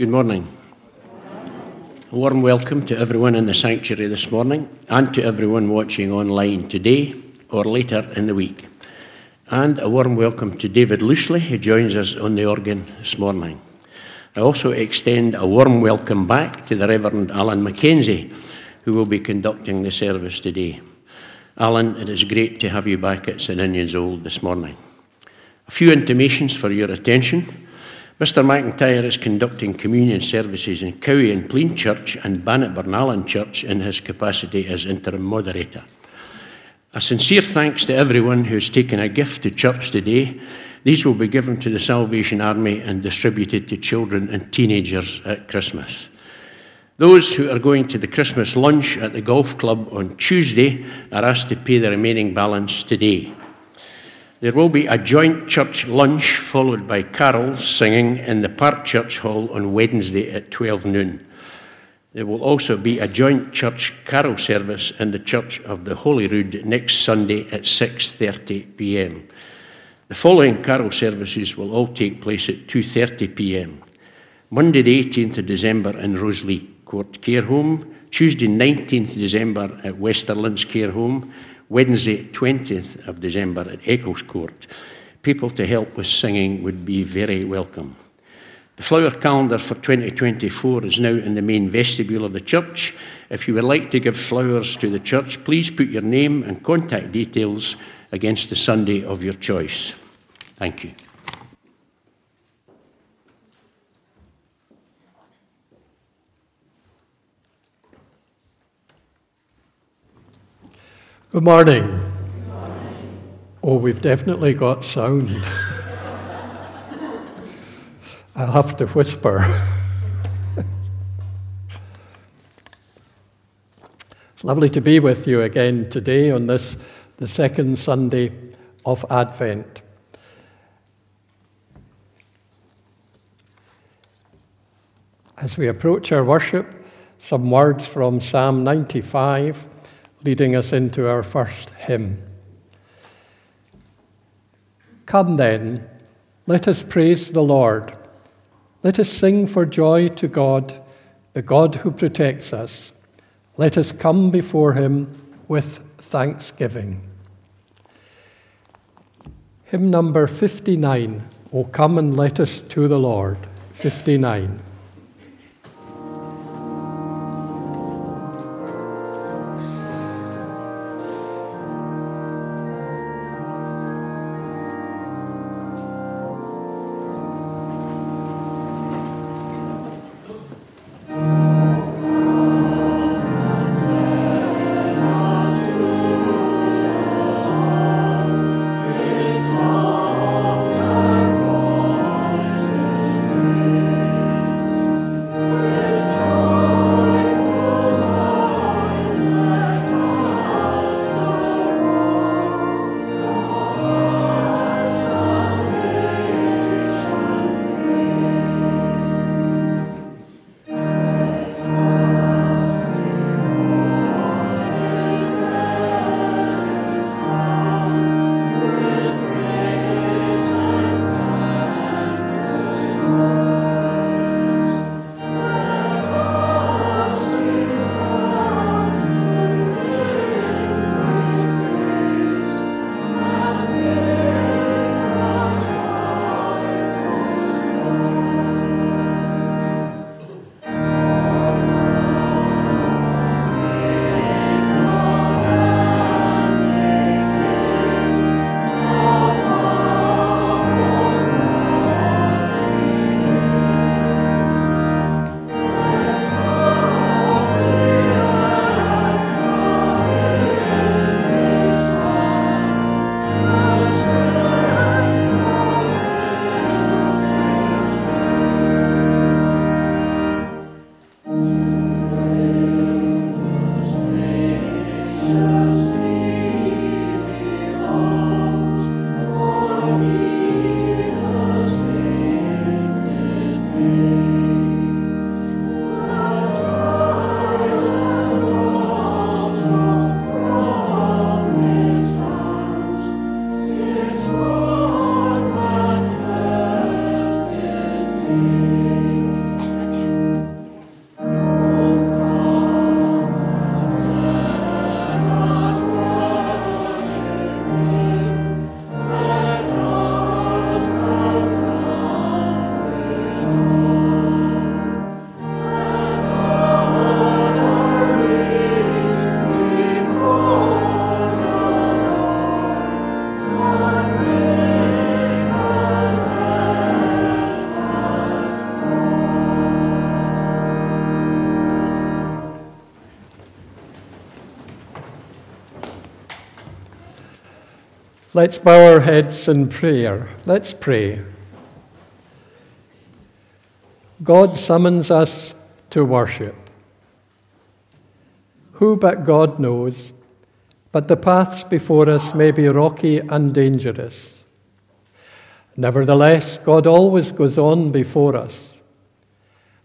Good morning. A warm welcome to everyone in the sanctuary this morning and to everyone watching online today or later in the week. And a warm welcome to David Loosely, who joins us on the organ this morning. I also extend a warm welcome back to the Reverend Alan Mackenzie, who will be conducting the service today. Alan, it is great to have you back at St Ninian's Old this morning. A few intimations for your attention. Mr McIntyre is conducting communion services in Cowie and Plean Church and Bannockburn Church in his capacity as interim moderator. A sincere thanks to everyone who's taken a gift to church today these will be given to the Salvation Army and distributed to children and teenagers at Christmas. Those who are going to the Christmas lunch at the golf club on Tuesday are asked to pay the remaining balance today. There will be a joint church lunch followed by carols singing in the Park Church Hall on Wednesday at 12 noon. There will also be a joint church carol service in the Church of the Holy Rude next Sunday at 6:30 p.m. The following carol services will all take place at 2:30 p.m. Monday the 18th of December in Rosalie Court Care Home, Tuesday 19th December at Westerlands Care Home, Wednesday 20th of December at Eccles Court. People to help with singing would be very welcome. The flower calendar for 2024 is now in the main vestibule of the church. If you would like to give flowers to the church, please put your name and contact details against the Sunday of your choice. Thank you. Good morning. Good morning. Oh, we've definitely got sound. I'll have to whisper. it's lovely to be with you again today on this the second Sunday of Advent. As we approach our worship, some words from Psalm 95 leading us into our first hymn. Come then, let us praise the Lord. Let us sing for joy to God, the God who protects us. Let us come before him with thanksgiving. Hymn number 59, O come and let us to the Lord. 59. Let's bow our heads in prayer. Let's pray. God summons us to worship. Who but God knows? But the paths before us may be rocky and dangerous. Nevertheless, God always goes on before us.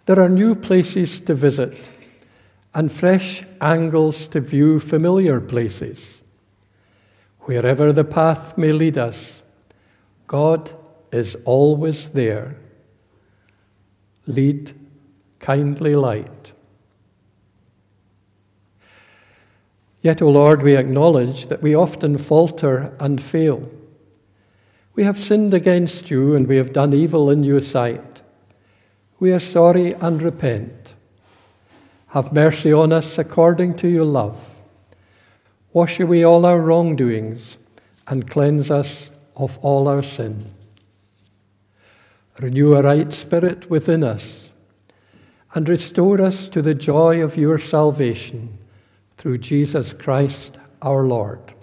There are new places to visit and fresh angles to view familiar places. Wherever the path may lead us, God is always there. Lead kindly light. Yet, O Lord, we acknowledge that we often falter and fail. We have sinned against you and we have done evil in your sight. We are sorry and repent. Have mercy on us according to your love. Wash away all our wrongdoings and cleanse us of all our sin. Renew a right spirit within us and restore us to the joy of your salvation through Jesus Christ our Lord.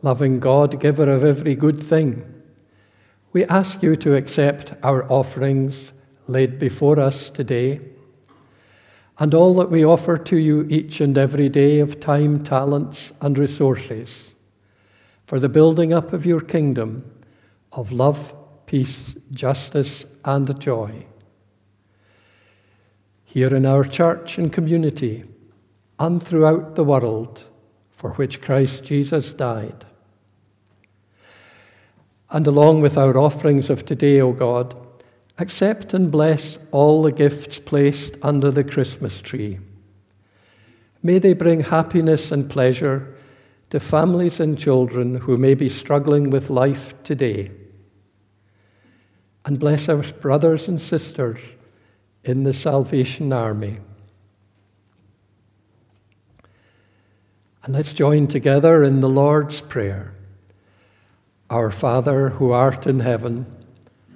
Loving God, giver of every good thing, we ask you to accept our offerings laid before us today, and all that we offer to you each and every day of time, talents, and resources for the building up of your kingdom of love, peace, justice, and joy. Here in our church and community, and throughout the world, for which Christ Jesus died. And along with our offerings of today, O God, Accept and bless all the gifts placed under the Christmas tree. May they bring happiness and pleasure to families and children who may be struggling with life today. And bless our brothers and sisters in the Salvation Army. And let's join together in the Lord's Prayer. Our Father who art in heaven,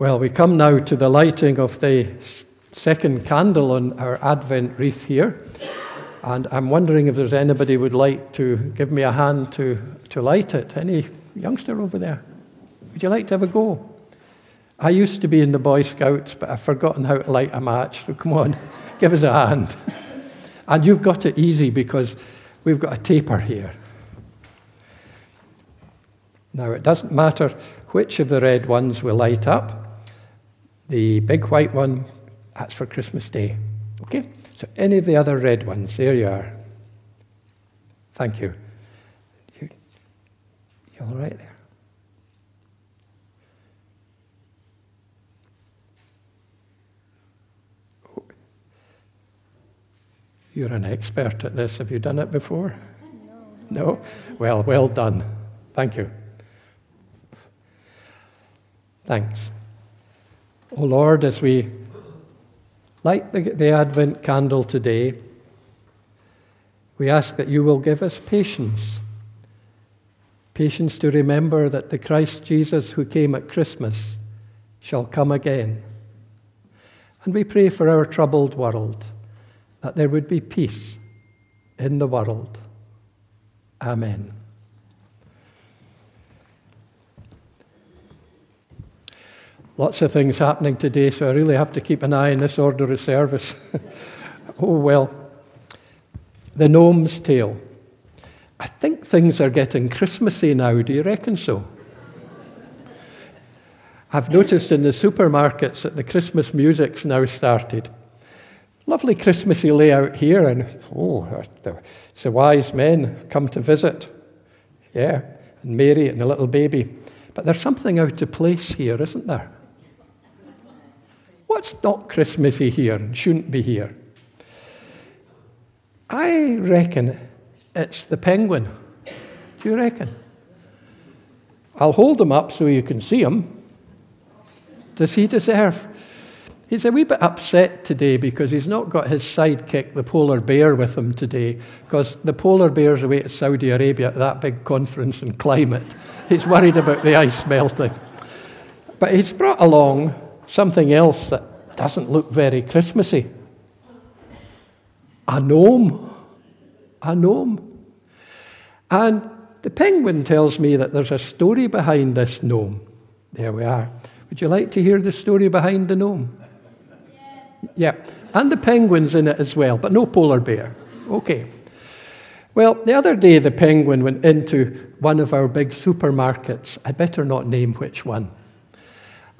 Well, we come now to the lighting of the second candle on our Advent wreath here. And I'm wondering if there's anybody would like to give me a hand to, to light it. Any youngster over there? Would you like to have a go? I used to be in the Boy Scouts, but I've forgotten how to light a match. So come on, give us a hand. and you've got it easy because we've got a taper here. Now, it doesn't matter which of the red ones we light up. The big white one, that's for Christmas Day. Okay? So any of the other red ones, there you are. Thank you. You, you all right there? You're an expert at this. Have you done it before? No. No? Well, well done. Thank you. Thanks. O Lord, as we light the, the Advent candle today, we ask that you will give us patience. Patience to remember that the Christ Jesus who came at Christmas shall come again. And we pray for our troubled world, that there would be peace in the world. Amen. Lots of things happening today, so I really have to keep an eye on this order of service. oh, well. The gnome's tale. I think things are getting Christmassy now. Do you reckon so? I've noticed in the supermarkets that the Christmas music's now started. Lovely Christmassy layout here, and oh, it's the wise men come to visit. Yeah, and Mary and the little baby. But there's something out of place here, isn't there? What's not Christmassy here and shouldn't be here? I reckon it's the penguin. Do you reckon? I'll hold him up so you can see him. Does he deserve? He's a wee bit upset today because he's not got his sidekick, the polar bear, with him today, because the polar bear's away to Saudi Arabia at that big conference on climate. He's worried about the ice melting. But he's brought along something else that doesn't look very Christmassy a gnome. A gnome. And the penguin tells me that there's a story behind this gnome. There we are. Would you like to hear the story behind the gnome? Yeah. yeah. And the penguin's in it as well, but no polar bear. Okay. Well, the other day the penguin went into one of our big supermarkets. I better not name which one.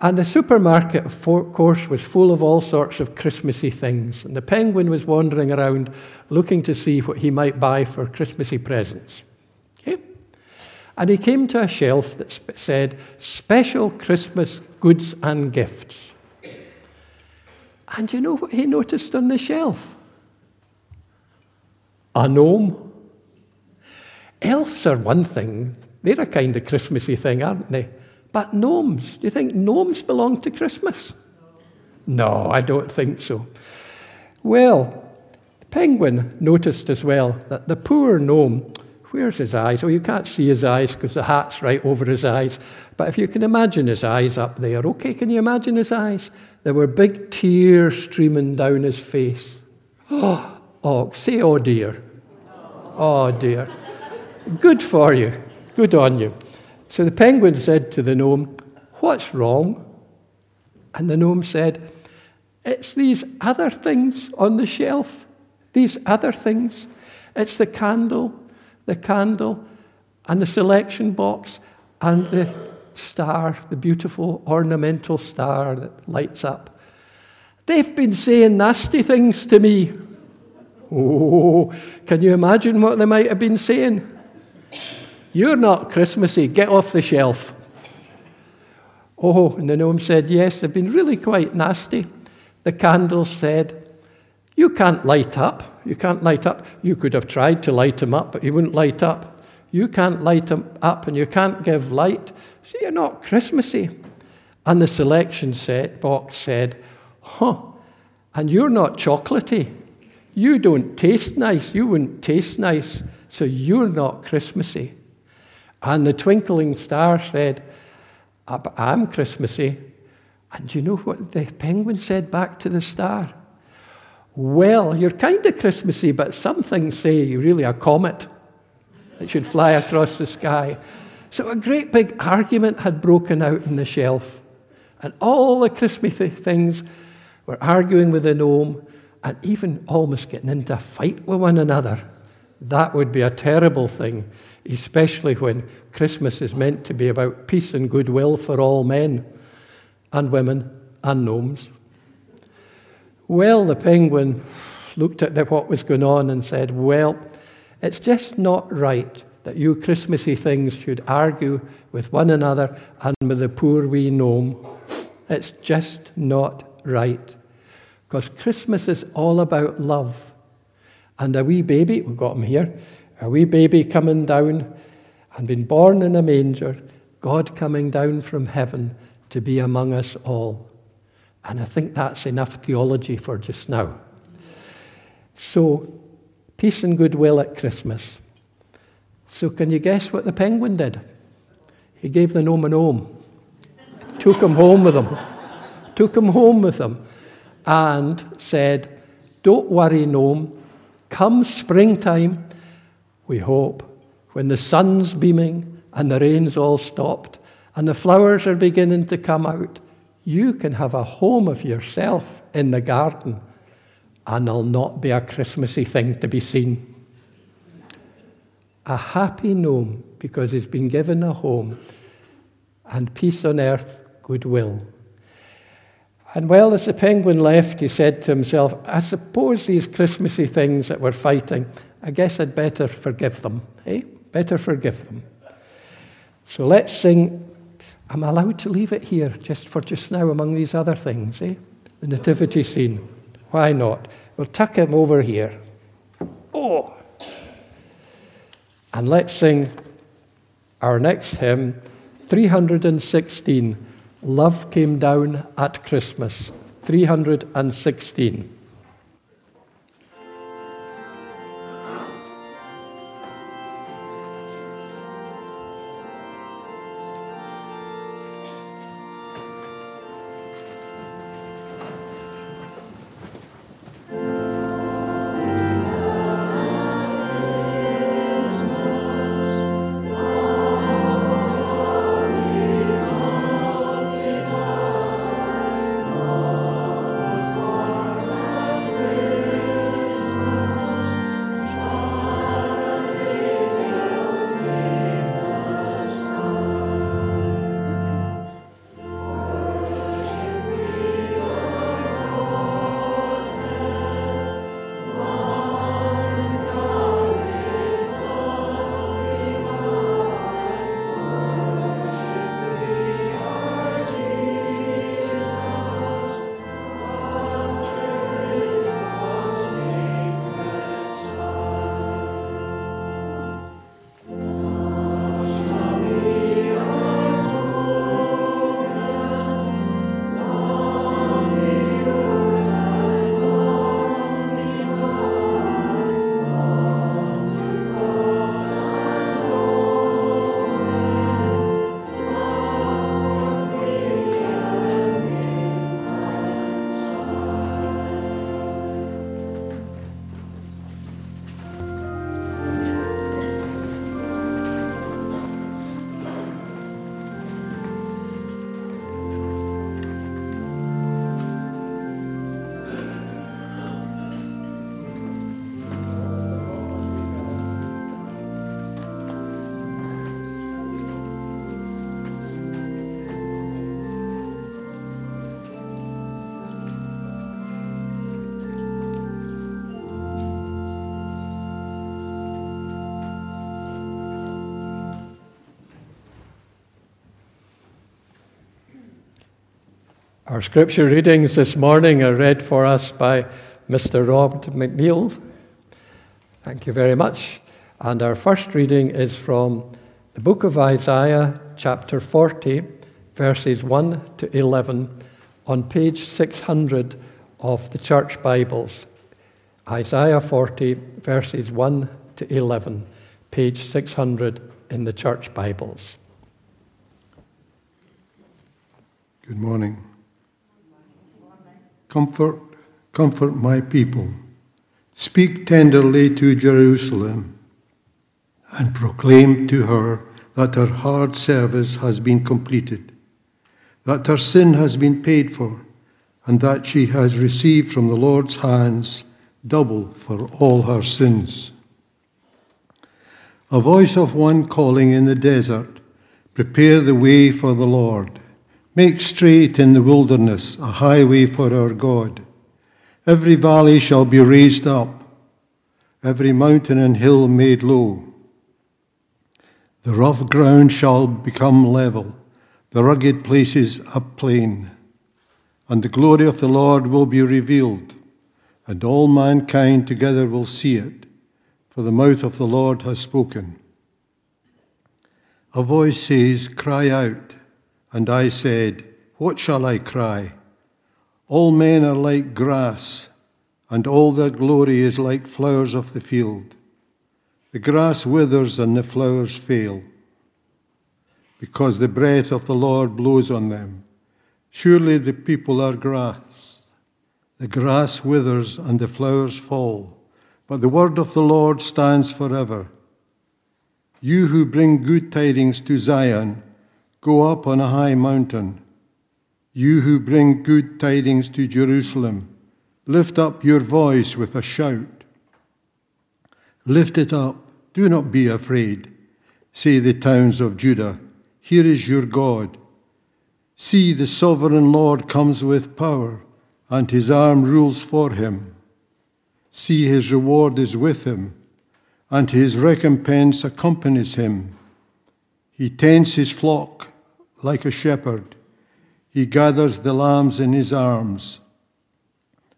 And the supermarket, of course, was full of all sorts of Christmassy things. And the penguin was wandering around looking to see what he might buy for Christmassy presents. Okay? And he came to a shelf that said, Special Christmas Goods and Gifts. And you know what he noticed on the shelf? A gnome. Elves are one thing, they're a kind of Christmassy thing, aren't they? But gnomes, do you think gnomes belong to Christmas? No, I don't think so. Well, the penguin noticed as well that the poor gnome, where's his eyes? Oh, you can't see his eyes because the hat's right over his eyes. But if you can imagine his eyes up there, okay, can you imagine his eyes? There were big tears streaming down his face. Oh, oh say, oh dear. Oh dear. Good for you. Good on you. So the penguin said to the gnome, What's wrong? And the gnome said, It's these other things on the shelf. These other things. It's the candle, the candle, and the selection box, and the star, the beautiful ornamental star that lights up. They've been saying nasty things to me. Oh, can you imagine what they might have been saying? You're not Christmassy. Get off the shelf. Oh, and the gnome said, Yes, they've been really quite nasty. The candle said, You can't light up. You can't light up. You could have tried to light them up, but you wouldn't light up. You can't light them up and you can't give light. So you're not Christmassy. And the selection set box said, Huh, and you're not chocolatey. You don't taste nice. You wouldn't taste nice. So you're not Christmassy. And the twinkling star said, I'm Christmassy. And do you know what the penguin said back to the star? Well, you're kind of Christmassy, but some things say you're really a comet that should fly across the sky. So a great big argument had broken out in the shelf. And all the Christmassy things were arguing with the gnome and even almost getting into a fight with one another. That would be a terrible thing especially when Christmas is meant to be about peace and goodwill for all men and women and gnomes. Well, the penguin looked at what was going on and said, Well, it's just not right that you Christmassy things should argue with one another and with the poor wee gnome. It's just not right. Because Christmas is all about love. And a wee baby, we've got him here, a wee baby coming down and being born in a manger, God coming down from heaven to be among us all. And I think that's enough theology for just now. So, peace and goodwill at Christmas. So, can you guess what the penguin did? He gave the gnome an home, took him home with him, took him home with him, and said, Don't worry, gnome. Come springtime, we hope, when the sun's beaming and the rain's all stopped and the flowers are beginning to come out, you can have a home of yourself in the garden and there'll not be a Christmassy thing to be seen. A happy gnome because he's been given a home and peace on earth, goodwill. And well, as the penguin left, he said to himself, I suppose these Christmassy things that we're fighting, I guess I'd better forgive them, eh? Better forgive them. So let's sing. I'm allowed to leave it here just for just now among these other things, eh? The nativity scene. Why not? We'll tuck him over here. Oh, And let's sing our next hymn, 316 Love Came Down at Christmas. 316. Our scripture readings this morning are read for us by Mr. Rob McNeil. Thank you very much. And our first reading is from the book of Isaiah, chapter 40, verses 1 to 11, on page 600 of the Church Bibles. Isaiah 40, verses 1 to 11, page 600 in the Church Bibles. Good morning. Comfort, comfort my people. Speak tenderly to Jerusalem and proclaim to her that her hard service has been completed, that her sin has been paid for, and that she has received from the Lord's hands double for all her sins. A voice of one calling in the desert, Prepare the way for the Lord Make straight in the wilderness a highway for our God. Every valley shall be raised up, every mountain and hill made low. The rough ground shall become level, the rugged places a plain. And the glory of the Lord will be revealed, and all mankind together will see it, for the mouth of the Lord has spoken. A voice says, Cry out. And I said, What shall I cry? All men are like grass, and all their glory is like flowers of the field. The grass withers and the flowers fail, because the breath of the Lord blows on them. Surely the people are grass. The grass withers and the flowers fall, but the word of the Lord stands forever. You who bring good tidings to Zion, Go up on a high mountain. You who bring good tidings to Jerusalem, lift up your voice with a shout. Lift it up, do not be afraid. Say the towns of Judah, Here is your God. See, the sovereign Lord comes with power, and his arm rules for him. See, his reward is with him, and his recompense accompanies him. He tends his flock like a shepherd, he gathers the lambs in his arms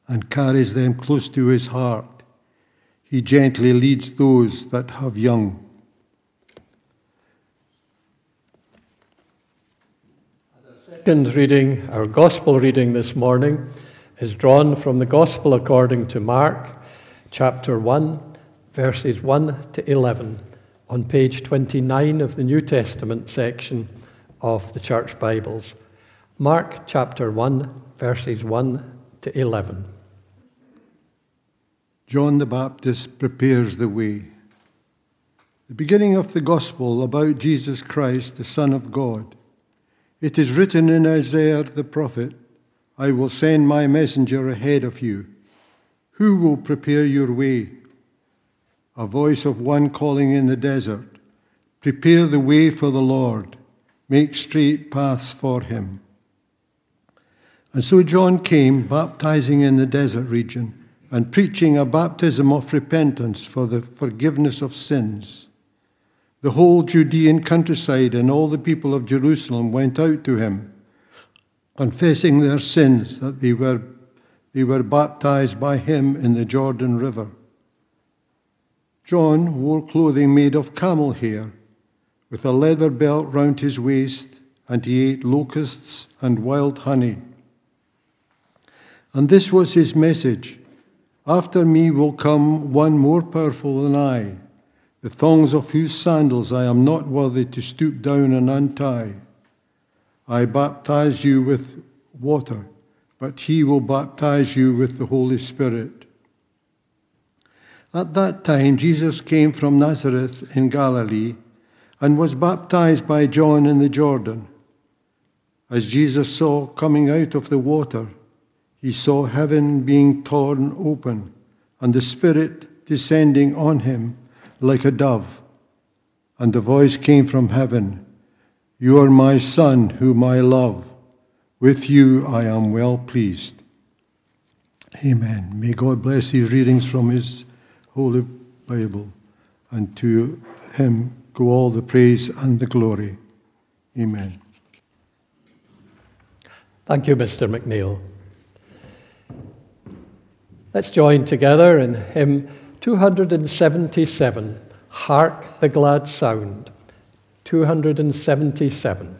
and carries them close to his heart. He gently leads those that have young. Second reading, our gospel reading this morning, is drawn from the gospel according to Mark, chapter 1, verses 1 to 11, on page 29 of the New Testament section of the Church Bibles. Mark chapter 1, verses 1 to 11. John the Baptist prepares the way. The beginning of the gospel about Jesus Christ, the Son of God. It is written in Isaiah the prophet, I will send my messenger ahead of you. Who will prepare your way? A voice of one calling in the desert, Prepare the way for the Lord, make straight paths for him. And so John came, baptizing in the desert region and preaching a baptism of repentance for the forgiveness of sins. The whole Judean countryside and all the people of Jerusalem went out to him, confessing their sins that they were, they were baptized by him in the Jordan River. John wore clothing made of camel hair, with a leather belt round his waist, and he ate locusts and wild honey. And this was his message After me will come one more powerful than I the thongs of whose sandals I am not worthy to stoop down and untie. I baptize you with water, but he will baptize you with the Holy Spirit. At that time, Jesus came from Nazareth in Galilee and was baptized by John in the Jordan. As Jesus saw coming out of the water, he saw heaven being torn open and the Spirit descending on him like a dove, and the voice came from heaven You are my Son, whom I love. With you I am well pleased. Amen. May God bless these readings from His Holy Bible, and to Him go all the praise and the glory. Amen. Thank you, Mr. McNeil. Let's join together in hymn 277, Hark the Glad Sound. 277.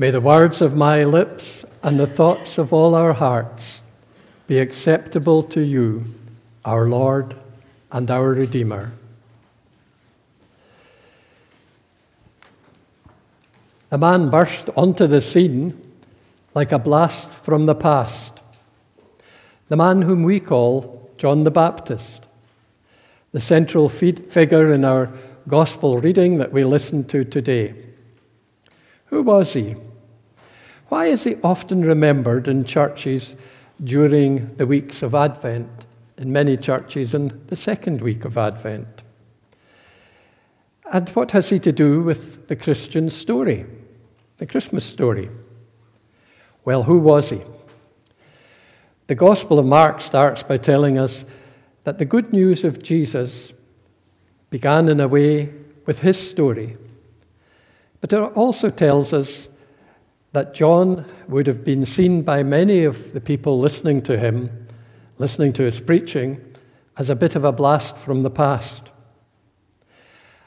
May the words of my lips and the thoughts of all our hearts be acceptable to you, our Lord and our Redeemer. the man burst onto the scene like a blast from the past. The man whom we call John the Baptist, the central figure in our gospel reading that we listen to today. Who was he? Why is he often remembered in churches during the weeks of Advent, in many churches in the second week of Advent? And what has he to do with the Christian story, the Christmas story? Well, who was he? The Gospel of Mark starts by telling us that the good news of Jesus began in a way with his story. But it also tells us that John would have been seen by many of the people listening to him, listening to his preaching, as a bit of a blast from the past.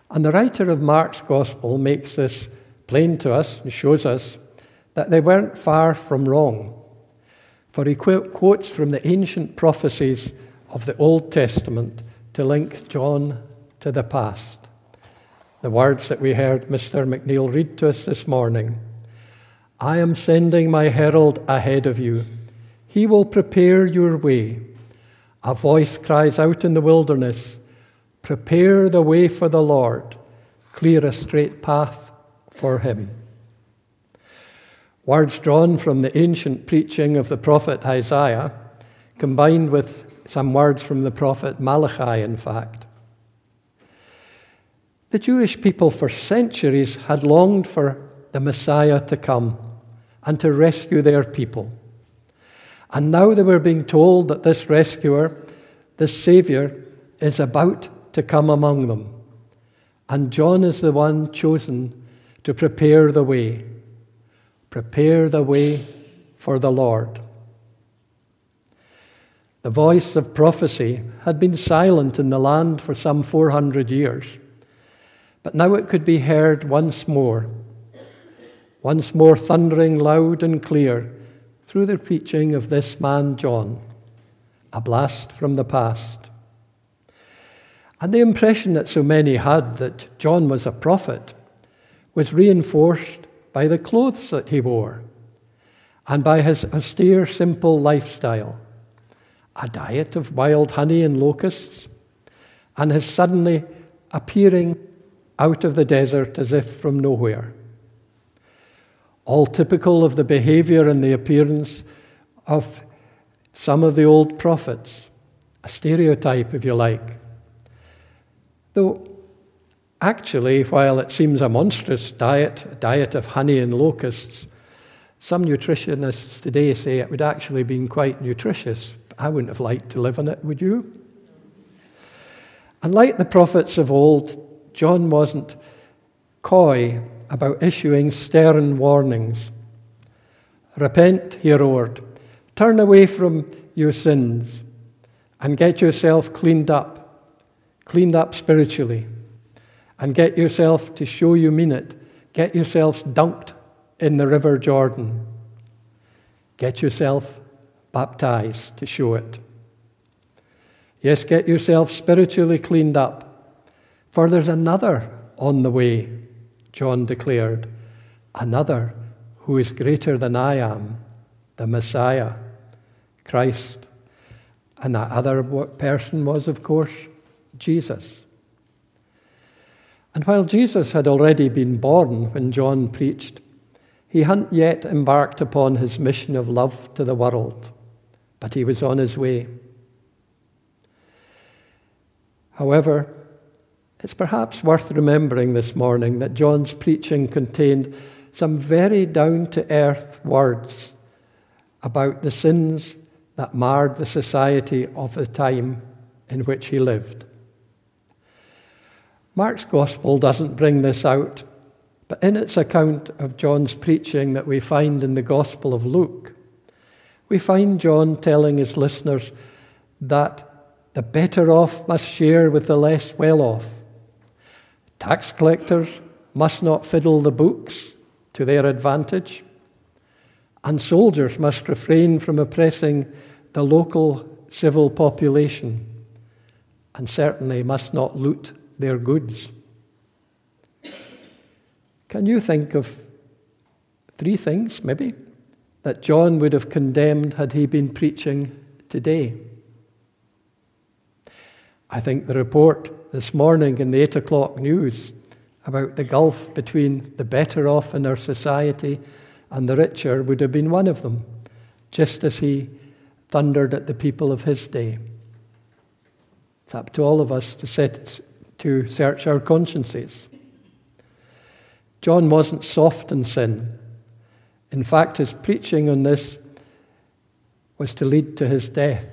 And the writer of Mark's Gospel makes this plain to us and shows us that they weren't far from wrong. For he quotes from the ancient prophecies of the Old Testament to link John to the past. The words that we heard Mr. McNeil read to us this morning I am sending my herald ahead of you. He will prepare your way. A voice cries out in the wilderness Prepare the way for the Lord, clear a straight path for him. Words drawn from the ancient preaching of the prophet Isaiah, combined with some words from the prophet Malachi, in fact. The Jewish people for centuries had longed for the Messiah to come and to rescue their people. And now they were being told that this rescuer, this Savior, is about to come among them. And John is the one chosen to prepare the way. Prepare the way for the Lord. The voice of prophecy had been silent in the land for some 400 years, but now it could be heard once more, once more thundering loud and clear through the preaching of this man John, a blast from the past. And the impression that so many had that John was a prophet was reinforced by the clothes that he wore and by his austere, simple lifestyle a diet of wild honey and locusts, and his suddenly appearing out of the desert as if from nowhere. All typical of the behavior and the appearance of some of the old prophets, a stereotype, if you like. Though, actually, while it seems a monstrous diet, a diet of honey and locusts, some nutritionists today say it would actually have been quite nutritious. I wouldn't have liked to live on it, would you? And like the prophets of old, John wasn't coy about issuing stern warnings. Repent, he roared. Turn away from your sins and get yourself cleaned up cleaned up spiritually, and get yourself to show you mean it. Get yourselves dunked in the River Jordan. Get yourself baptized to show it. Yes, get yourself spiritually cleaned up, for there's another on the way, John declared. Another who is greater than I am, the Messiah, Christ. And that other person was, of course, Jesus. And while Jesus had already been born when John preached, he hadn't yet embarked upon his mission of love to the world, but he was on his way. However, it's perhaps worth remembering this morning that John's preaching contained some very down to earth words about the sins that marred the society of the time in which he lived. Mark's gospel doesn't bring this out, but in its account of John's preaching that we find in the Gospel of Luke, we find John telling his listeners that the better off must share with the less well off. Tax collectors must not fiddle the books to their advantage, and soldiers must refrain from oppressing the local civil population, and certainly must not loot their goods. Can you think of Three things, maybe, that John would have condemned had he been preaching today. I think the report this morning in the 8 o'clock news about the gulf between the better off in our society and the richer would have been one of them, just as he thundered at the people of his day. It's up to all of us to, set, to search our consciences. John wasn't soft in sin. In fact, his preaching on this was to lead to his death.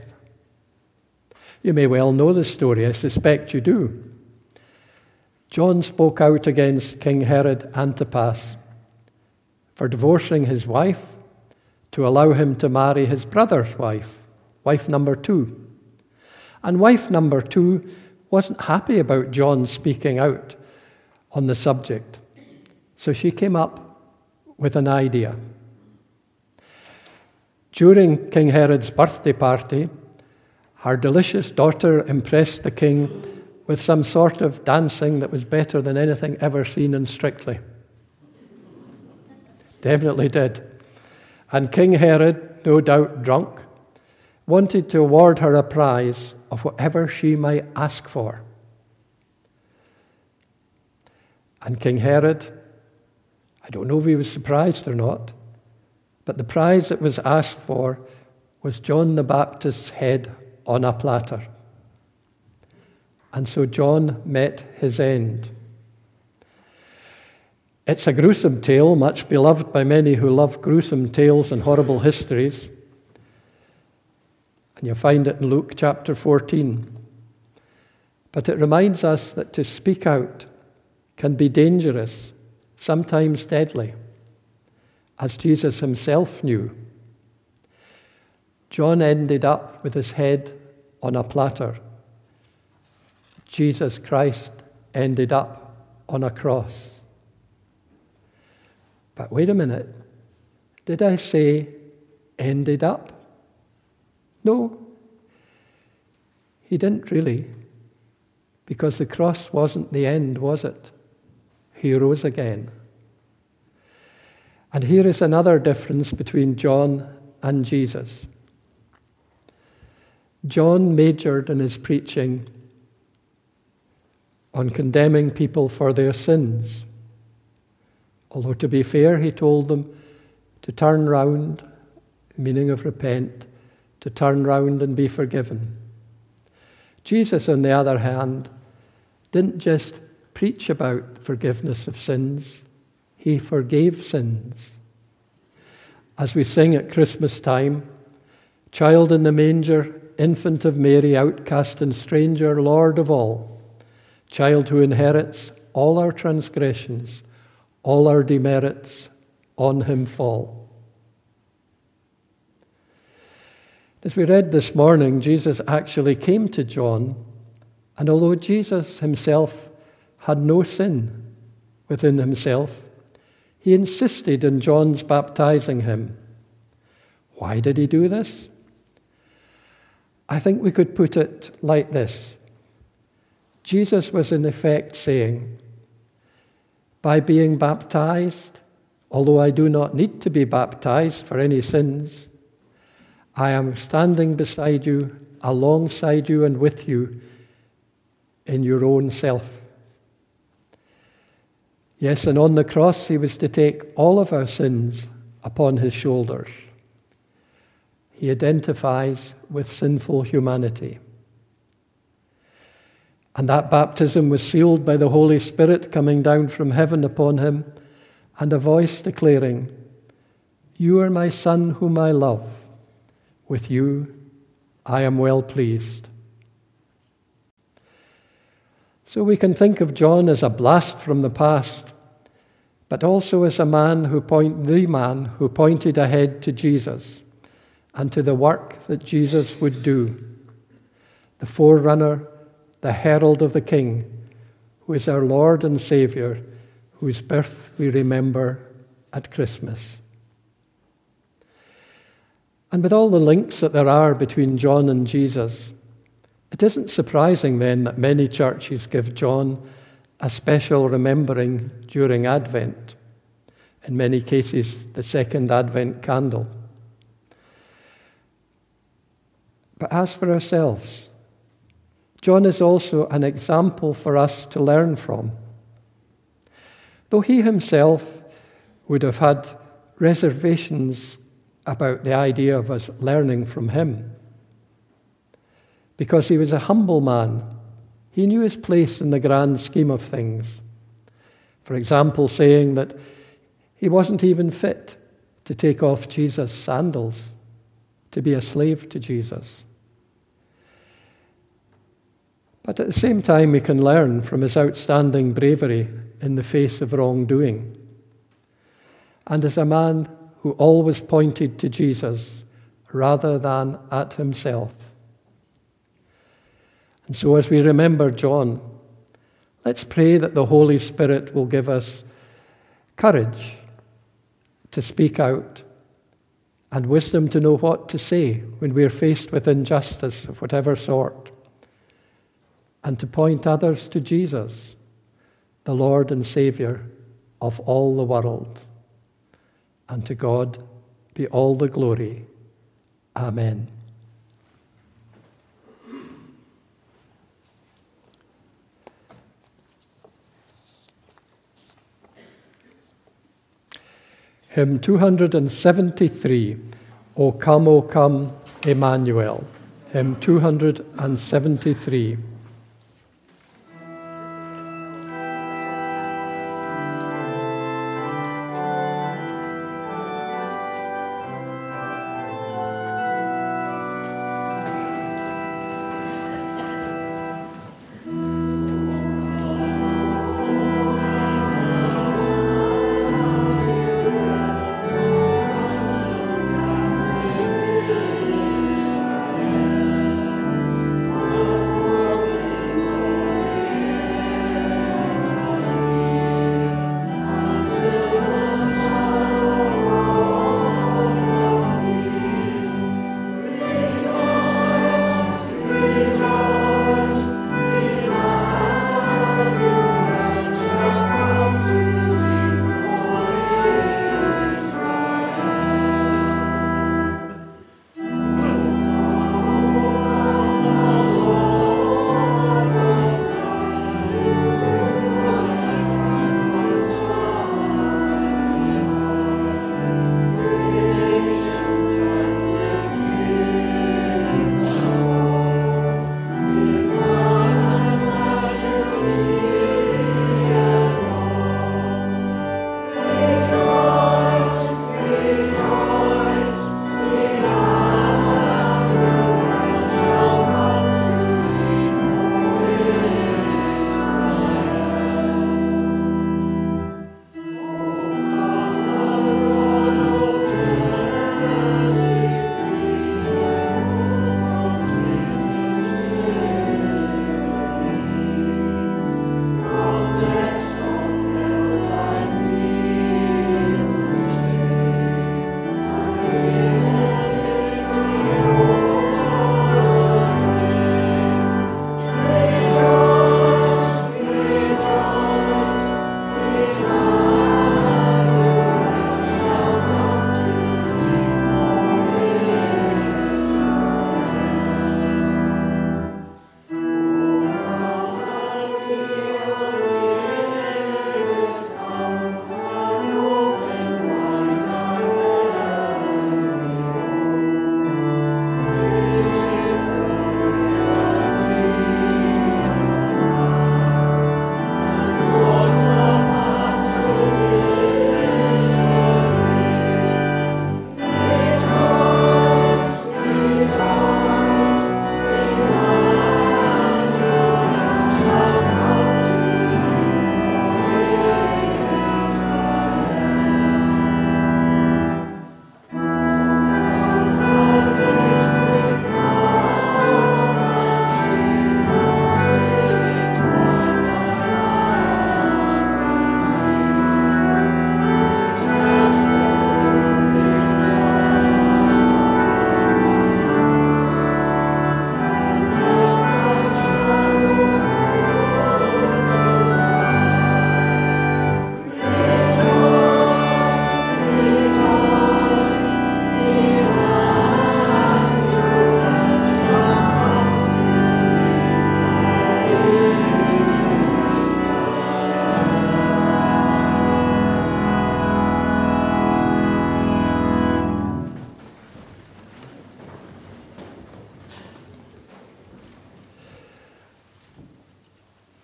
You may well know the story, I suspect you do. John spoke out against King Herod Antipas for divorcing his wife to allow him to marry his brother's wife, wife number two. And wife number two wasn't happy about John speaking out on the subject. So she came up with an idea. During King Herod's birthday party, her delicious daughter impressed the king with some sort of dancing that was better than anything ever seen in Strictly. Definitely did. And King Herod, no doubt drunk, wanted to award her a prize of whatever she might ask for. And King Herod, I don't know if he was surprised or not, but the prize that was asked for was John the Baptist's head on a platter. And so John met his end. It's a gruesome tale, much beloved by many who love gruesome tales and horrible histories. And you find it in Luke chapter 14. But it reminds us that to speak out can be dangerous, sometimes deadly, as Jesus himself knew. John ended up with his head on a platter. Jesus Christ ended up on a cross. But wait a minute. Did I say ended up? No. He didn't really. Because the cross wasn't the end, was it? He rose again. And here is another difference between John and Jesus. John majored in his preaching on condemning people for their sins. Although, to be fair, he told them to turn round, meaning of repent, to turn round and be forgiven. Jesus, on the other hand, didn't just preach about forgiveness of sins, he forgave sins. As we sing at Christmas time, Child in the manger, infant of Mary, outcast and stranger, Lord of all, child who inherits all our transgressions, all our demerits, on him fall. As we read this morning, Jesus actually came to John, and although Jesus himself had no sin within himself, he insisted on John's baptizing him. Why did he do this? I think we could put it like this Jesus was in effect saying, By being baptized, although I do not need to be baptized for any sins, I am standing beside you, alongside you, and with you in your own self. Yes, and on the cross, he was to take all of our sins upon his shoulders he identifies with sinful humanity. And that baptism was sealed by the Holy Spirit coming down from heaven upon him, and a voice declaring, You are my Son whom I love. With you I am well pleased. So we can think of John as a blast from the past, but also as a man who point the man who pointed ahead to Jesus and to the work that Jesus would do. The forerunner, the herald of the King, who is our Lord and Saviour, whose birth we remember at Christmas. And with all the links that there are between John and Jesus, it isn't surprising then that many churches give John a special remembering during Advent. in many cases, the second Advent candle. But as for ourselves, John is also an example for us to learn from. Though he himself would have had reservations about the idea of us learning from him, because he was a humble man, he knew his place in the grand scheme of things. For example, saying that he wasn't even fit to take off Jesus' sandals, to be a slave to Jesus. But at the same time, we can learn from his outstanding bravery in the face of wrongdoing. And as a man who always pointed to Jesus rather than at himself. And so, as we remember John, let's pray that the Holy Spirit will give us courage to speak out and wisdom to know what to say when we're faced with injustice of whatever sort and to point others to Jesus, the Lord and Saviour of all the world. And to God be all the glory. Amen. Hymn 273, O come, O come, Emmanuel. Hymn 273.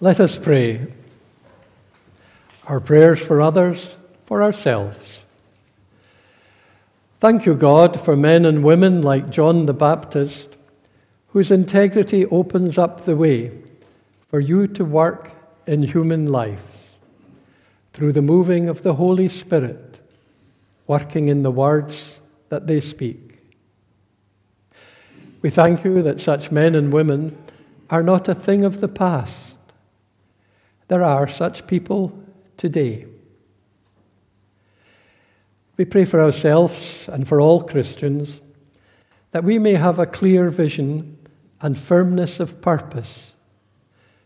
Let us pray. Our prayers for others, for ourselves. Thank you, God, for men and women like John the Baptist, whose integrity opens up the way for you to work in human lives through the moving of the Holy Spirit, working in the words that they speak. We thank you that such men and women are not a thing of the past there are such people today. We pray for ourselves and for all Christians that we may have a clear vision and firmness of purpose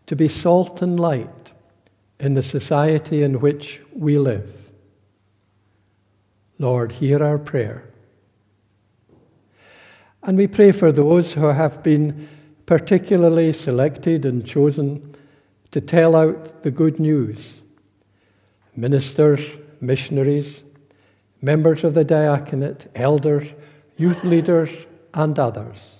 to be salt and light in the society in which we live. Lord, hear our prayer. And we pray for those who have been particularly selected and chosen to tell out the good news. Ministers, missionaries, members of the diaconate, elders, youth leaders, and others.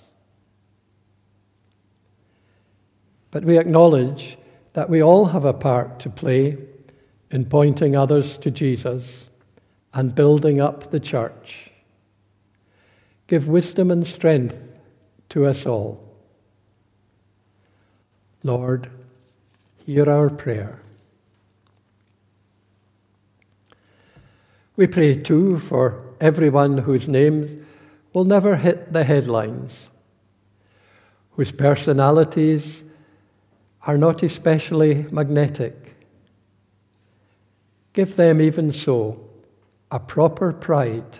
But we acknowledge that we all have a part to play in pointing others to Jesus and building up the church. Give wisdom and strength to us all. Lord, hear our prayer. We pray too for everyone whose names will never hit the headlines, whose personalities are not especially magnetic. Give them, even so, a proper pride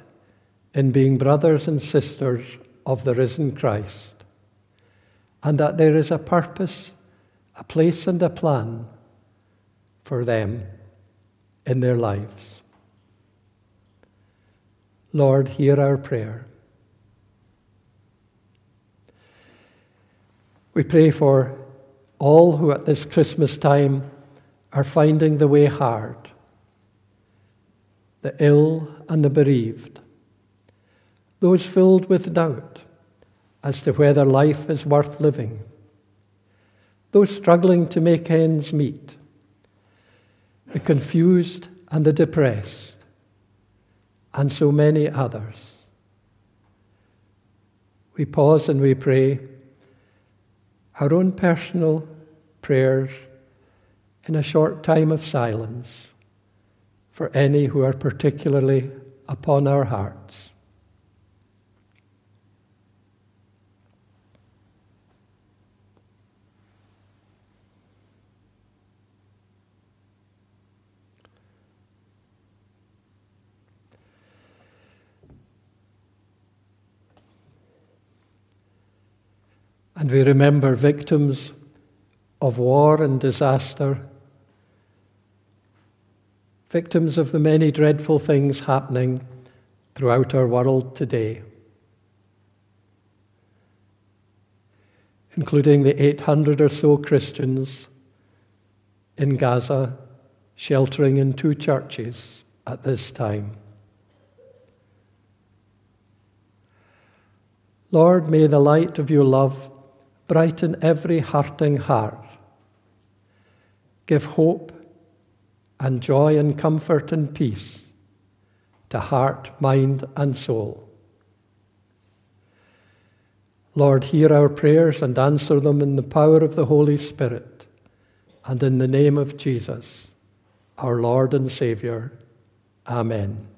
in being brothers and sisters of the risen Christ, and that there is a purpose a place and a plan for them in their lives. Lord, hear our prayer. We pray for all who at this Christmas time are finding the way hard the ill and the bereaved, those filled with doubt as to whether life is worth living those struggling to make ends meet, the confused and the depressed, and so many others. We pause and we pray our own personal prayers in a short time of silence for any who are particularly upon our hearts. And we remember victims of war and disaster, victims of the many dreadful things happening throughout our world today, including the 800 or so Christians in Gaza sheltering in two churches at this time. Lord, may the light of your love brighten every hurting heart. Give hope and joy and comfort and peace to heart, mind, and soul. Lord, hear our prayers and answer them in the power of the Holy Spirit and in the name of Jesus, our Lord and Saviour. Amen.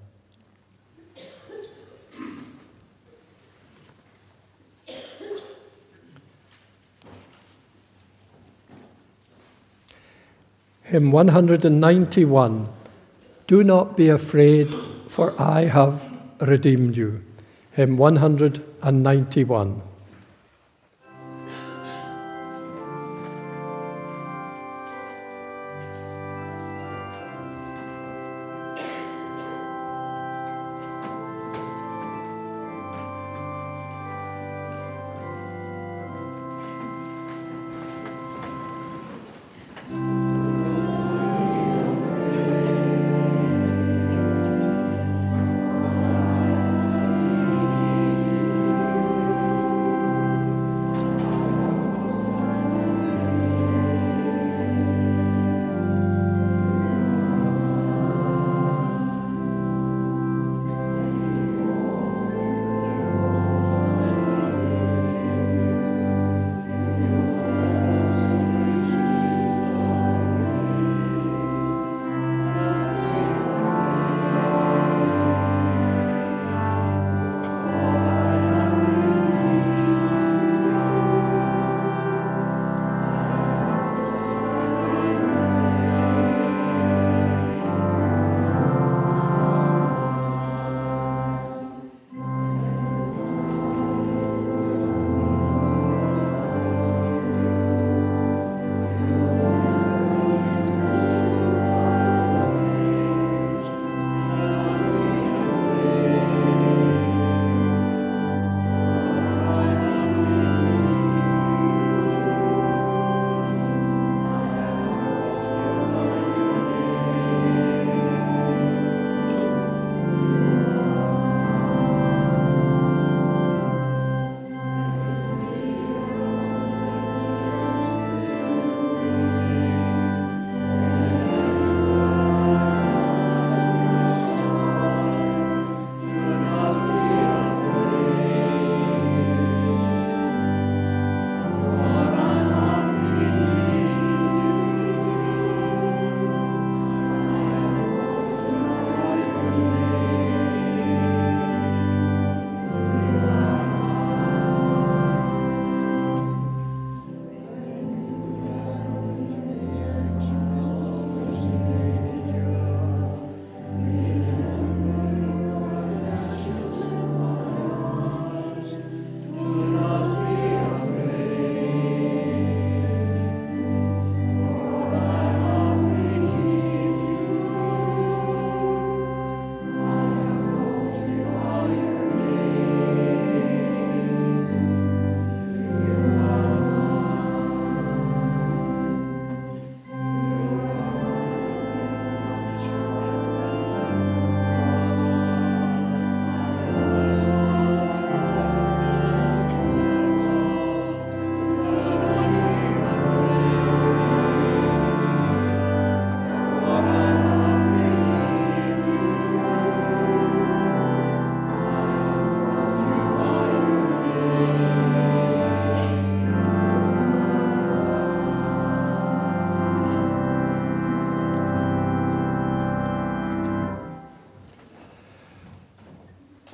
Hymn 191 Do not be afraid, for I have redeemed you. Hymn 191.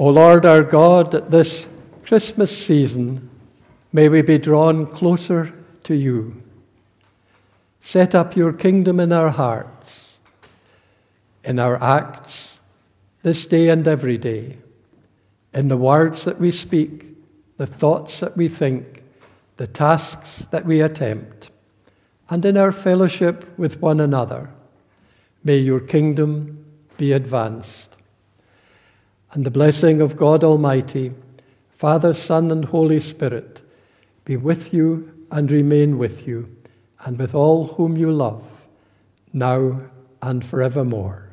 O Lord our God, at this Christmas season, may we be drawn closer to you. Set up your kingdom in our hearts, in our acts, this day and every day, in the words that we speak, the thoughts that we think, the tasks that we attempt, and in our fellowship with one another. May your kingdom be advanced and the blessing of God Almighty, Father, Son, and Holy Spirit be with you and remain with you, and with all whom you love, now and forevermore.